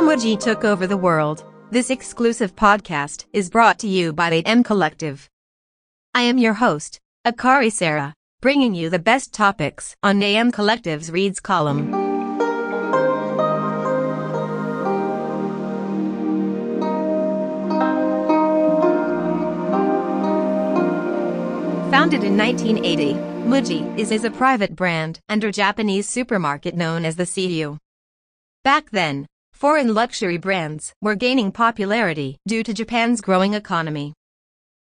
Muji took over the world. This exclusive podcast is brought to you by the M Collective. I am your host, Akari Sarah, bringing you the best topics on AM Collective's Reads column. Founded in 1980, Muji is, is a private brand under Japanese supermarket known as the Seiyu. Back then, foreign luxury brands were gaining popularity due to Japan's growing economy.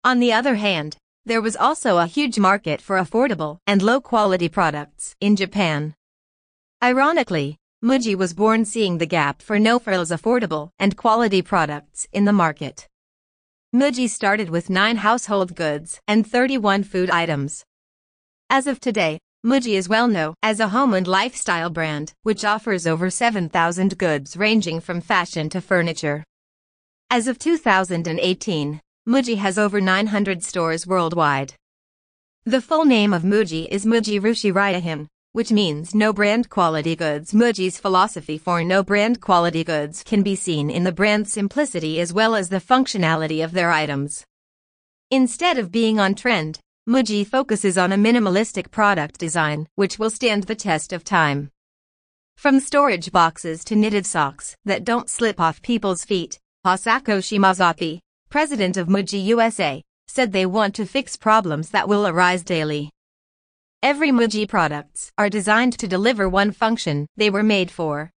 On the other hand, there was also a huge market for affordable and low-quality products in Japan. Ironically, Muji was born seeing the gap for no-frills affordable and quality products in the market. Muji started with 9 household goods and 31 food items. As of today, Muji is well known as a home and lifestyle brand, which offers over 7,000 goods ranging from fashion to furniture. As of 2018, Muji has over 900 stores worldwide. The full name of Muji is Muji Rushi Ryohin, which means no brand quality goods. Muji's philosophy for no brand quality goods can be seen in the brand's simplicity as well as the functionality of their items. Instead of being on trend, Muji focuses on a minimalistic product design which will stand the test of time. From storage boxes to knitted socks that don't slip off people's feet, Asako Shimazaki, president of Muji USA, said they want to fix problems that will arise daily. Every Muji products are designed to deliver one function they were made for.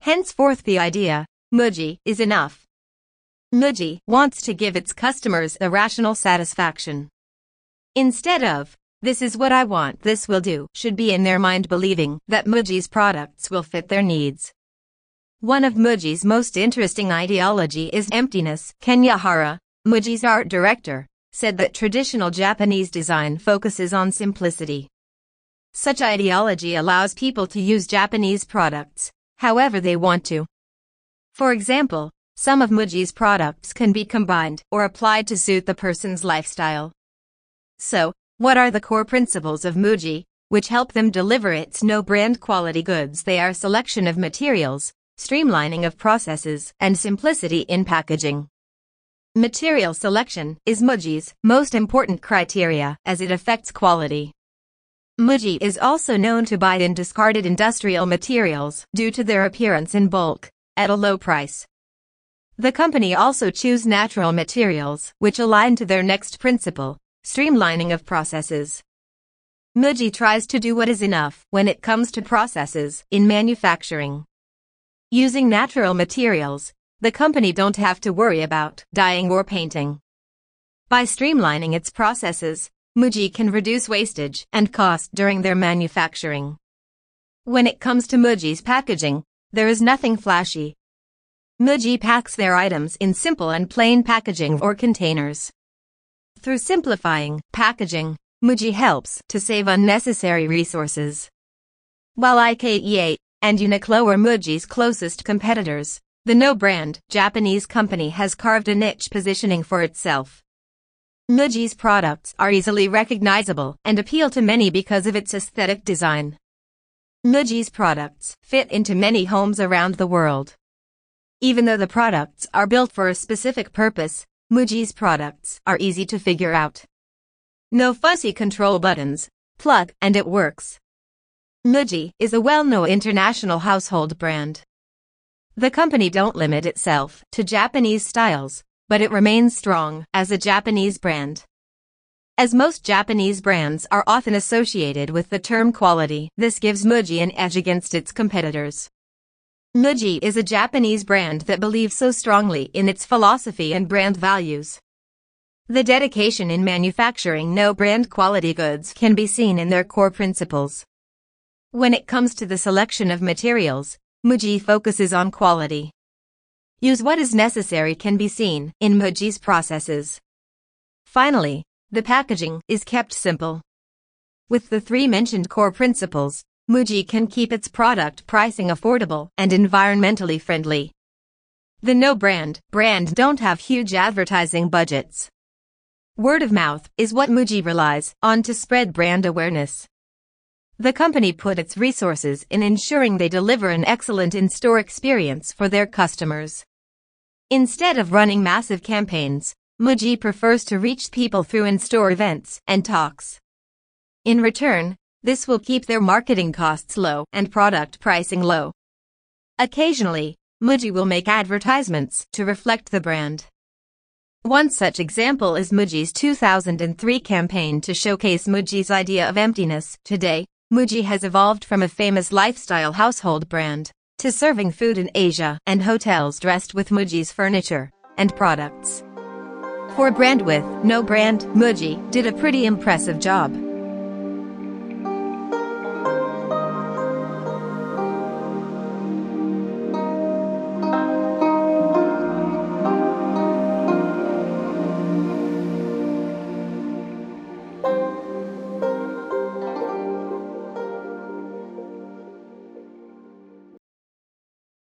Henceforth the idea, Muji is enough. Muji wants to give its customers a rational satisfaction. Instead of, this is what I want, this will do, should be in their mind believing that Muji's products will fit their needs. One of Muji's most interesting ideology is emptiness. Kenya Hara, Muji's art director, said that traditional Japanese design focuses on simplicity. Such ideology allows people to use Japanese products however they want to. For example, some of Muji's products can be combined or applied to suit the person's lifestyle. So, what are the core principles of Muji, which help them deliver its no brand quality goods? They are selection of materials, streamlining of processes, and simplicity in packaging. Material selection is Muji's most important criteria as it affects quality. Muji is also known to buy in discarded industrial materials due to their appearance in bulk, at a low price. The company also choose natural materials which align to their next principle, streamlining of processes. Muji tries to do what is enough when it comes to processes in manufacturing. Using natural materials, the company don't have to worry about dyeing or painting. By streamlining its processes, Muji can reduce wastage and cost during their manufacturing. When it comes to Muji's packaging, there is nothing flashy. Muji packs their items in simple and plain packaging or containers. Through simplifying packaging, Muji helps to save unnecessary resources. While IKEA and Uniqlo are Muji's closest competitors. The no-brand Japanese company has carved a niche positioning for itself. Muji's products are easily recognizable and appeal to many because of its aesthetic design. Muji's products fit into many homes around the world. Even though the products are built for a specific purpose, Muji's products are easy to figure out. No fussy control buttons, plug and it works. Muji is a well-known international household brand. The company don't limit itself to Japanese styles, but it remains strong as a Japanese brand. As most Japanese brands are often associated with the term quality, this gives Muji an edge against its competitors. Muji is a Japanese brand that believes so strongly in its philosophy and brand values. The dedication in manufacturing no brand quality goods can be seen in their core principles. When it comes to the selection of materials, Muji focuses on quality. Use what is necessary can be seen in Muji's processes. Finally, the packaging is kept simple. With the three mentioned core principles, Muji can keep its product pricing affordable and environmentally friendly. The no brand brand don't have huge advertising budgets. Word of mouth is what Muji relies on to spread brand awareness. The company put its resources in ensuring they deliver an excellent in-store experience for their customers. Instead of running massive campaigns, Muji prefers to reach people through in-store events and talks. In return, this will keep their marketing costs low and product pricing low. Occasionally, Muji will make advertisements to reflect the brand. One such example is Muji's 2003 campaign to showcase Muji's idea of emptiness. Today, Muji has evolved from a famous lifestyle household brand to serving food in Asia and hotels dressed with Muji's furniture and products. For brand with no brand, Muji did a pretty impressive job.